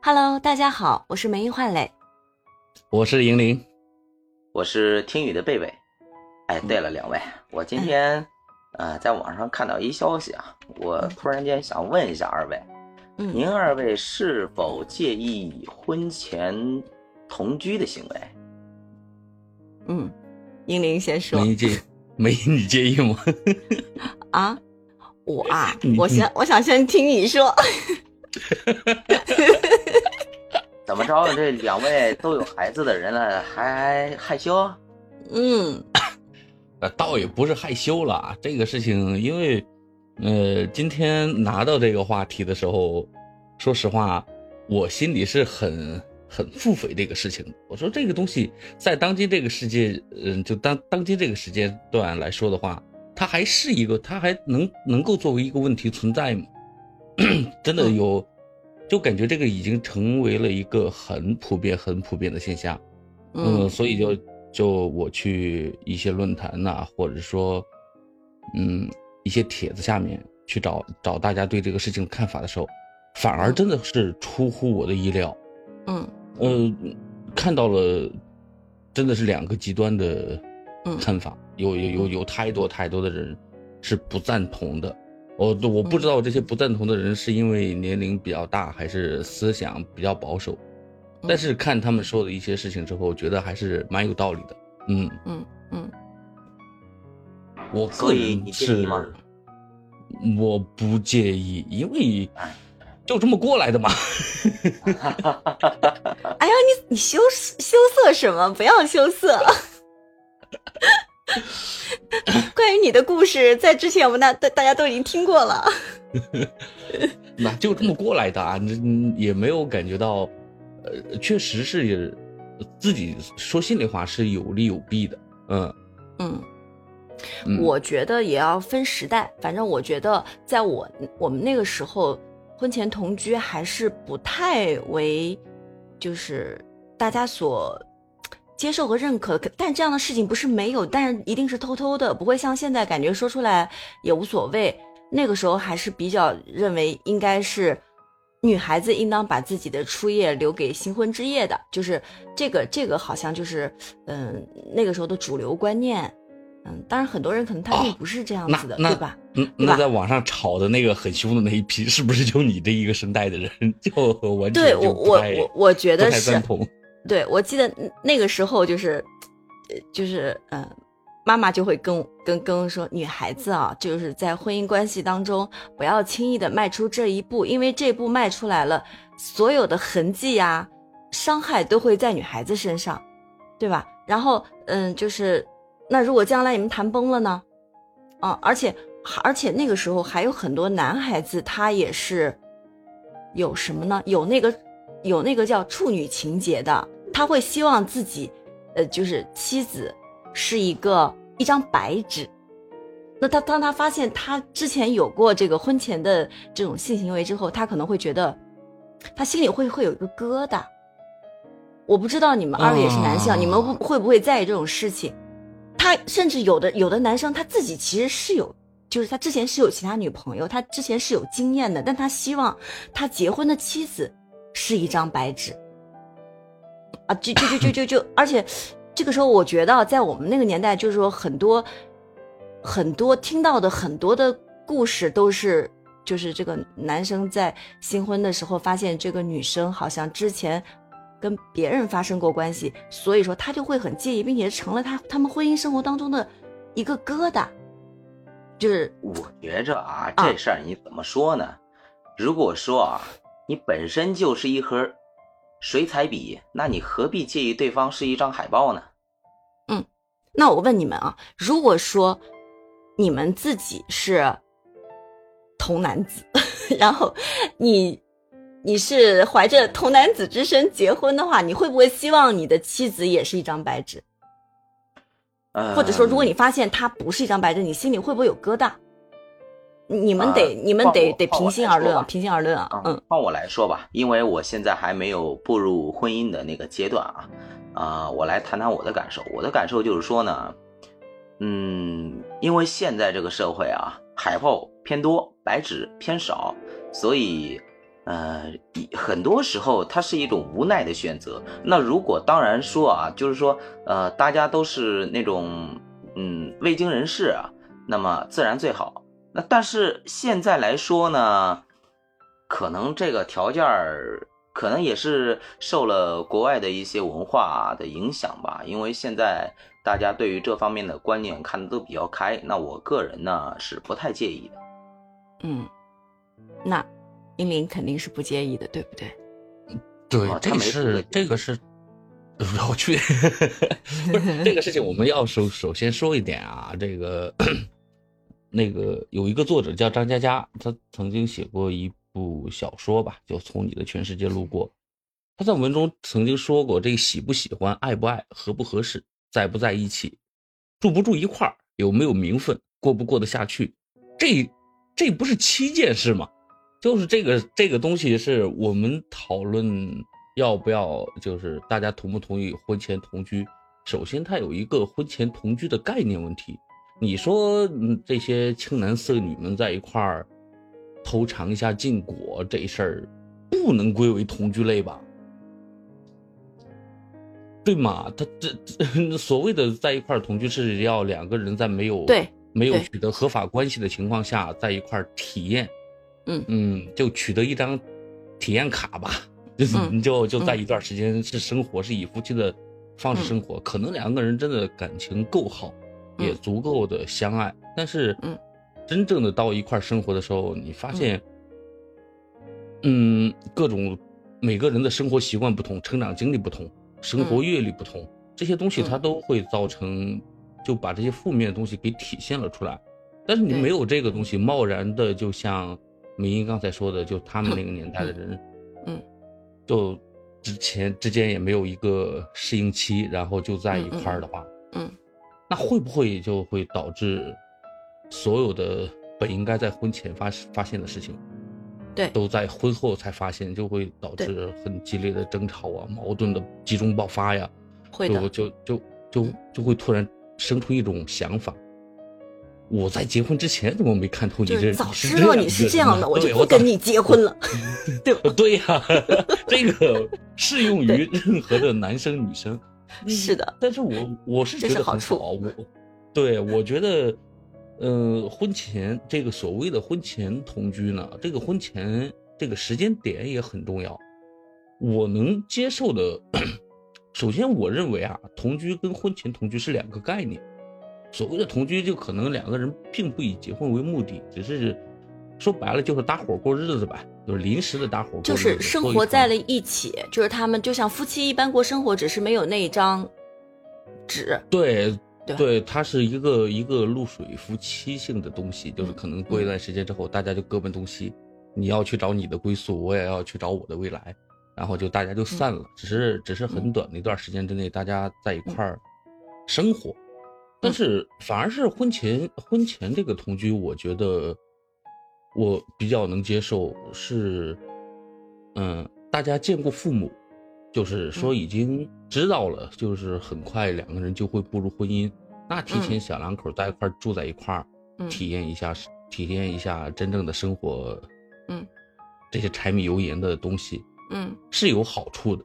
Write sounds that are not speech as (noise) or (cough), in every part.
Hello，大家好，我是梅英焕磊，我是银铃，我是听雨的贝贝。哎，对了，两位，我今天呃在网上看到一消息啊，我突然间想问一下二位，嗯，您二位是否介意婚前同居的行为？嗯，英玲先说。没介，没你介意吗？啊，我啊，我先，我想先听你说。(laughs) 怎么着？这两位都有孩子的人了，还害羞？嗯，呃，(coughs) 倒也不是害羞了，这个事情，因为，呃，今天拿到这个话题的时候，说实话，我心里是很很腹诽这个事情。我说这个东西在当今这个世界，嗯，就当当今这个时间段来说的话，它还是一个，它还能能够作为一个问题存在吗？(coughs) 真的有。就感觉这个已经成为了一个很普遍、很普遍的现象，嗯，所以就就我去一些论坛呐，或者说，嗯，一些帖子下面去找找大家对这个事情的看法的时候，反而真的是出乎我的意料，嗯，呃，看到了，真的是两个极端的看法，有有有有太多太多的人是不赞同的。我我不知道这些不赞同的人是因为年龄比较大，还是思想比较保守，但是看他们说的一些事情之后，觉得还是蛮有道理的。嗯嗯嗯，我个人是，我不介意，因为就这么过来的嘛。(laughs) (laughs) 哎呀，你你羞羞涩什么？不要羞涩。(laughs) 关于你的故事，在之前我们大大大家都已经听过了。(laughs) 那就这么过来的啊，你也没有感觉到，呃，确实是自己说心里话是有利有弊的。嗯嗯，我觉得也要分时代。反正我觉得，在我我们那个时候，婚前同居还是不太为，就是大家所。接受和认可，但这样的事情不是没有，但是一定是偷偷的，不会像现在感觉说出来也无所谓。那个时候还是比较认为应该是女孩子应当把自己的初夜留给新婚之夜的，就是这个这个好像就是嗯那个时候的主流观念。嗯，当然很多人可能他并不是这样子的，对吧？嗯，那在网上吵的那个很凶的那一批，是不是就你这一个声带的人？就完全对我我我我觉得是。对，我记得那个时候就是，就是，嗯，妈妈就会跟跟跟我说，女孩子啊，就是在婚姻关系当中，不要轻易的迈出这一步，因为这步迈出来了，所有的痕迹呀、伤害都会在女孩子身上，对吧？然后，嗯，就是，那如果将来你们谈崩了呢？啊，而且，而且那个时候还有很多男孩子，他也是有什么呢？有那个，有那个叫处女情节的。他会希望自己，呃，就是妻子是一个一张白纸。那他当他发现他之前有过这个婚前的这种性行为之后，他可能会觉得，他心里会会有一个疙瘩。我不知道你们二位也是男性，啊你们会会不会在意这种事情？他甚至有的有的男生他自己其实是有，就是他之前是有其他女朋友，他之前是有经验的，但他希望他结婚的妻子是一张白纸。啊，就就就就就就，而且，这个时候我觉得，在我们那个年代，就是说很多很多听到的很多的故事，都是就是这个男生在新婚的时候发现这个女生好像之前跟别人发生过关系，所以说他就会很介意，并且成了他他们婚姻生活当中的一个疙瘩。就是我觉着啊，这事儿你怎么说呢？如果说啊，你本身就是一盒。水彩笔，那你何必介意对方是一张海报呢？嗯，那我问你们啊，如果说你们自己是童男子，(laughs) 然后你你是怀着童男子之身结婚的话，你会不会希望你的妻子也是一张白纸？或者说，如果你发现他不是一张白纸，你心里会不会有疙瘩？你们得，你们得得平心而论，平心而论啊。嗯，换我来说吧，因为我现在还没有步入婚姻的那个阶段啊。啊，我来谈谈我的感受。我的感受就是说呢，嗯，因为现在这个社会啊，海报偏多，白纸偏少，所以，呃，很多时候它是一种无奈的选择。那如果当然说啊，就是说，呃，大家都是那种嗯未经人事啊，那么自然最好。那但是现在来说呢，可能这个条件儿可能也是受了国外的一些文化的影响吧，因为现在大家对于这方面的观念看的都比较开。那我个人呢是不太介意的。嗯，那。英林肯定是不介意的，对不对？对，这个是 (laughs) 这个 (laughs) 是，我去，不是这个事情，我们要首首先说一点啊，这个那个有一个作者叫张嘉佳，他曾经写过一部小说吧，就从你的全世界路过。他在文中曾经说过，这个喜不喜欢、爱不爱、合不合适、在不在一起、住不住一块儿、有没有名分、过不过得下去，这这不是七件事吗？就是这个这个东西是我们讨论要不要，就是大家同不同意婚前同居。首先，它有一个婚前同居的概念问题。你说这些青男色女们在一块儿偷尝一下禁果这事儿，不能归为同居类吧？对嘛？他这 (laughs) 所谓的在一块儿同居是要两个人在没有对没有取得合法关系的情况下在一块儿体验。嗯嗯，就取得一张体验卡吧，就是你就就在一段时间是生活，是以夫妻的方式生活，可能两个人真的感情够好，也足够的相爱，但是，嗯，真正的到一块生活的时候，你发现，嗯，各种每个人的生活习惯不同，成长经历不同，生活阅历不同，这些东西它都会造成，就把这些负面的东西给体现了出来，但是你没有这个东西，贸然的就像。明英刚才说的，就他们那个年代的人，嗯，就之前之间也没有一个适应期，然后就在一块儿的话，嗯，那会不会就会导致所有的本应该在婚前发发现的事情，对，都在婚后才发现，就会导致很激烈的争吵啊，矛盾的集中爆发呀，会的，就就就就会突然生出一种想法。我在结婚之前怎么没看透你这？早知道你是这样的，我就不跟你结婚了，(laughs) 对吧？(laughs) 对呀，(laughs) 这个适用于任何的男生女生。是的，但是我我是觉得很好。我对我觉得，呃，婚前这个所谓的婚前同居呢，这个婚前这个时间点也很重要。我能接受的，(coughs) 首先我认为啊，同居跟婚前同居是两个概念。所谓的同居，就可能两个人并不以结婚为目的，只是说白了就是搭伙过日子吧，就是临时的搭伙过日子。就是生活在了一起，就是他们就像夫妻一般过生活，只是没有那一张纸。对对，它是一个一个露水夫妻性的东西，就是可能过一段时间之后，大家就各奔东西，你要去找你的归宿，我也要去找我的未来，然后就大家就散了。只是只是很短的一段时间之内，大家在一块儿生活。但是反而是婚前婚前这个同居，我觉得我比较能接受。是，嗯，大家见过父母，就是说已经知道了，就是很快两个人就会步入婚姻。那提前小两口在一块住在一块儿，体验一下，体验一下真正的生活，嗯，这些柴米油盐的东西，嗯，是有好处的。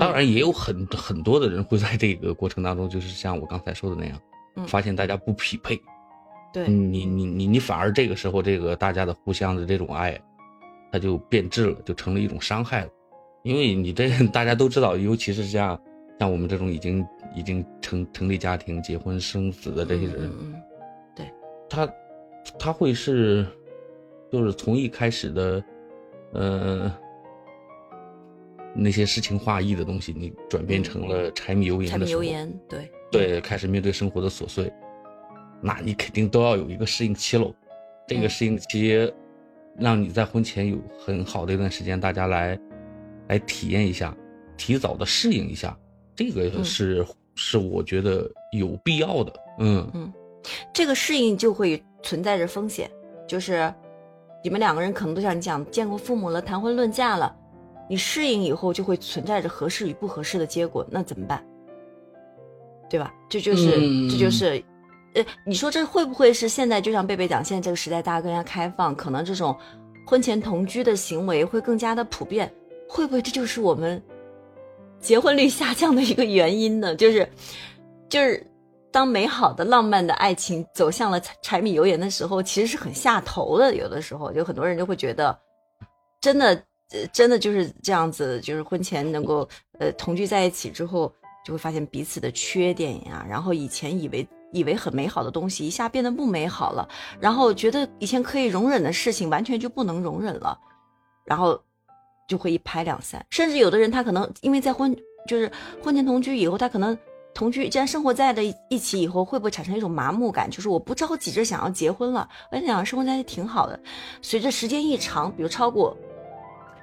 当然也有很很多的人会在这个过程当中，就是像我刚才说的那样，发现大家不匹配，对。你你你你反而这个时候这个大家的互相的这种爱，它就变质了，就成了一种伤害了，因为你这 (laughs) 大家都知道，尤其是像像我们这种已经已经成成立家庭、结婚生子的这些人，对，他他会是就是从一开始的，呃。那些诗情画意的东西，你转变成了柴米油盐的柴米油盐，对。对，开始面对生活的琐碎，那你肯定都要有一个适应期喽。这个适应期，让你在婚前有很好的一段时间，大家来来体验一下，提早的适应一下，这个是是我觉得有必要的。嗯嗯，这个适应就会存在着风险，就是你们两个人可能都像你讲，见过父母了，谈婚论嫁了。你适应以后就会存在着合适与不合适的结果，那怎么办？对吧？这就是这就是，呃，你说这会不会是现在就像贝贝讲，现在这个时代大家更加开放，可能这种婚前同居的行为会更加的普遍，会不会这就是我们结婚率下降的一个原因呢？就是，就是当美好的浪漫的爱情走向了柴米油盐的时候，其实是很下头的。有的时候，就很多人就会觉得，真的，真的就是这样子，就是婚前能够呃同居在一起之后。就会发现彼此的缺点呀，然后以前以为以为很美好的东西一下变得不美好了，然后觉得以前可以容忍的事情完全就不能容忍了，然后就会一拍两散。甚至有的人他可能因为在婚就是婚前同居以后，他可能同居既然生活在了一起以后，会不会产生一种麻木感？就是我不着急着想要结婚了，我想生活在一起挺好的。随着时间一长，比如超过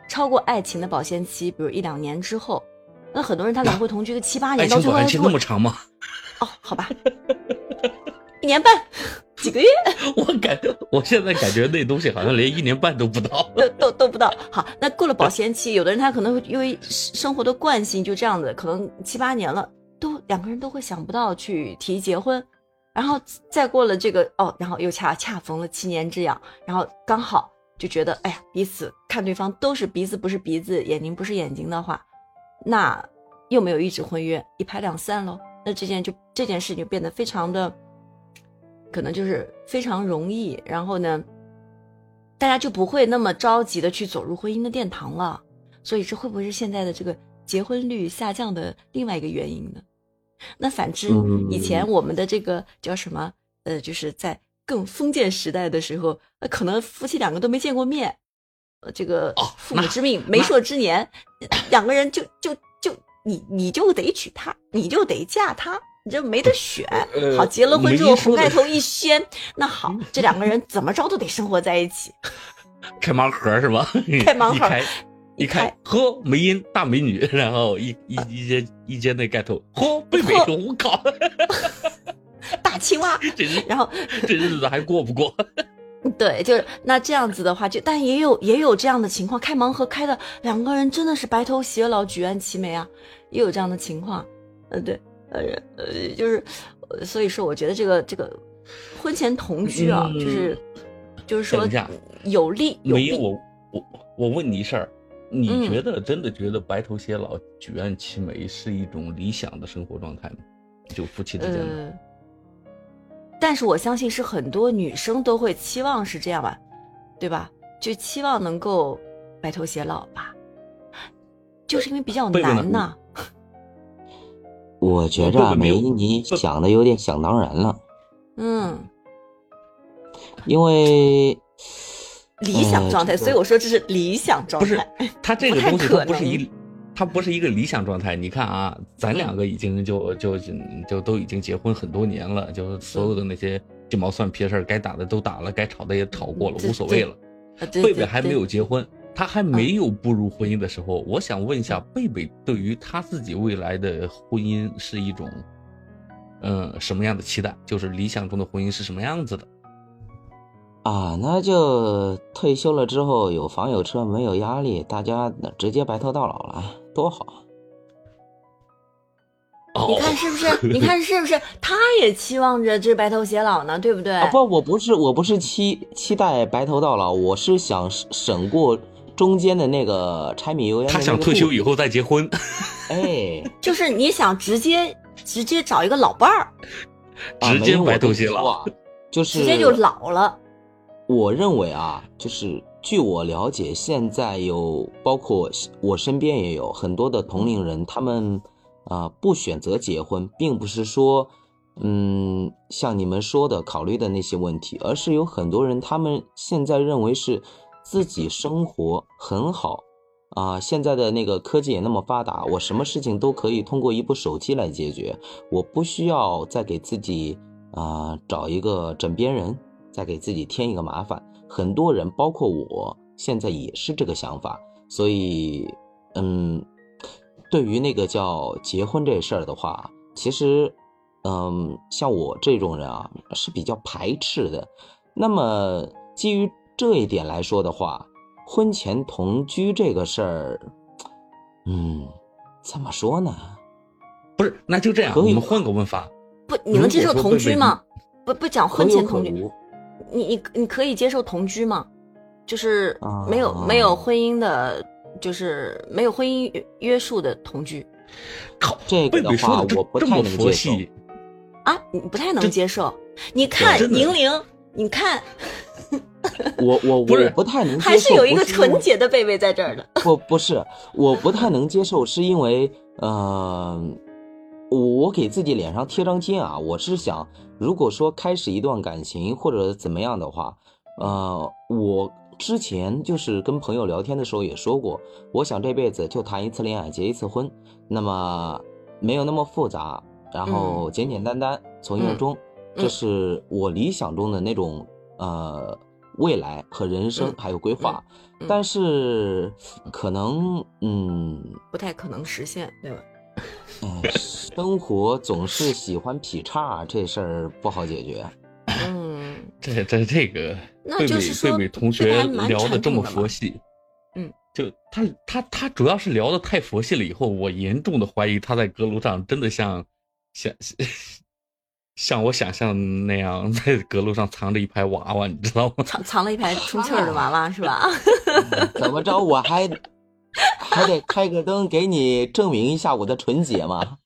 超过爱情的保鲜期，比如一两年之后。那很多人他可能会同居个七八年，到最后爱情那么长吗？哦，好吧，一年半，几个月。(laughs) 我感觉我现在感觉那东西好像连一年半都不到，(laughs) 都都都不到。好，那过了保鲜期，有的人他可能会因为生活的惯性就这样子，可能七八年了，都两个人都会想不到去提结婚，然后再过了这个哦，然后又恰恰逢了七年之痒，然后刚好就觉得哎呀，彼此看对方都是鼻子不是鼻子，眼睛不是眼睛的话。那又没有一纸婚约，一拍两散喽。那这件就这件事就变得非常的，可能就是非常容易。然后呢，大家就不会那么着急的去走入婚姻的殿堂了。所以这会不会是现在的这个结婚率下降的另外一个原因呢？那反之，以前我们的这个叫什么？呃，就是在更封建时代的时候，呃，可能夫妻两个都没见过面。呃这个父母之命，媒妁之言，两个人就就就你你就得娶她，你就得嫁他，你这没得选。好，结了婚之后红盖头一掀，(laughs) 那好，这两个人怎么着都得生活在一起。(laughs) 开盲盒是吧？开盲盒，一开，呵，梅音大美女，然后一一一间一间那盖头，呵，贝贝，我靠，大青蛙，这日然后这日子还过不过？(laughs) 对，就是那这样子的话，就但也有也有这样的情况，开盲盒开的两个人真的是白头偕老、举案齐眉啊，也有这样的情况。呃，对，呃呃，就是，所以说我觉得这个这个婚前同居啊，就是就是说有利有弊。我我我问你一事儿，你觉得真的觉得白头偕老、举案齐眉是一种理想的生活状态吗？就夫妻之间的？但是我相信是很多女生都会期望是这样吧，对吧？就期望能够白头偕老吧，就是因为比较难呐。我觉着梅你想的有点想当然了。嗯，因为理想状态，所以我说这是理想状态。不是，他这个东西它不是一。(laughs) 他不是一个理想状态，你看啊，咱两个已经就就就都已经结婚很多年了，就所有的那些鸡毛蒜皮的事儿，该打的都打了，该吵的也吵过了，无所谓了。贝贝还没有结婚，他还没有步入婚姻的时候，我想问一下，贝贝对于他自己未来的婚姻是一种，嗯，什么样的期待？就是理想中的婚姻是什么样子的？啊，那就退休了之后有房有车，没有压力，大家直接白头到老了，多好！你看是不是？(laughs) 你看是不是？他也期望着这白头偕老呢，对不对？不，我不是，我不是期期待白头到老，我是想省过中间的那个柴米油盐。他想退休以后再结婚。(laughs) 哎，就是你想直接直接找一个老伴儿，直接白头偕老，就是直接就老了。我认为啊，就是据我了解，现在有包括我身边也有很多的同龄人，他们啊不选择结婚，并不是说，嗯，像你们说的考虑的那些问题，而是有很多人他们现在认为是自己生活很好啊，现在的那个科技也那么发达，我什么事情都可以通过一部手机来解决，我不需要再给自己啊找一个枕边人。再给自己添一个麻烦，很多人，包括我，现在也是这个想法。所以，嗯，对于那个叫结婚这事儿的话，其实，嗯，像我这种人啊，是比较排斥的。那么，基于这一点来说的话，婚前同居这个事儿，嗯，怎么说呢？不是，那就这样，我们换个问法。不，你能接受同居吗？不，不讲婚前同居。你你你可以接受同居吗？就是没有没有婚姻的，就是没有婚姻约束的同居。靠，这个的话我不太能接受啊！你不太能接受？你看宁玲，你看，我我我不太能接受，还是有一个纯洁的贝贝在这儿的。不不是，我不太能接受，是因为呃，我给自己脸上贴张金啊！我是想，如果说开始一段感情或者怎么样的话，呃，我之前就是跟朋友聊天的时候也说过，我想这辈子就谈一次恋爱，结一次婚，那么没有那么复杂，然后简简单单，从一而终。这是我理想中的那种呃未来和人生还有规划，但是可能嗯不太可能实现，对吧？嗯，生活总是喜欢劈叉，这事儿不好解决。嗯，(laughs) 这这这个贝美贝美同学聊的这么佛系，嗯，就他他他主要是聊的太佛系了，以后我严重的怀疑他在阁楼上真的像像。像我想象那样，(laughs) 在阁楼上藏着一排娃娃，你知道吗？(laughs) 藏藏了一排充气儿的娃娃是吧？怎么着，我还还得开个灯给你证明一下我的纯洁吗？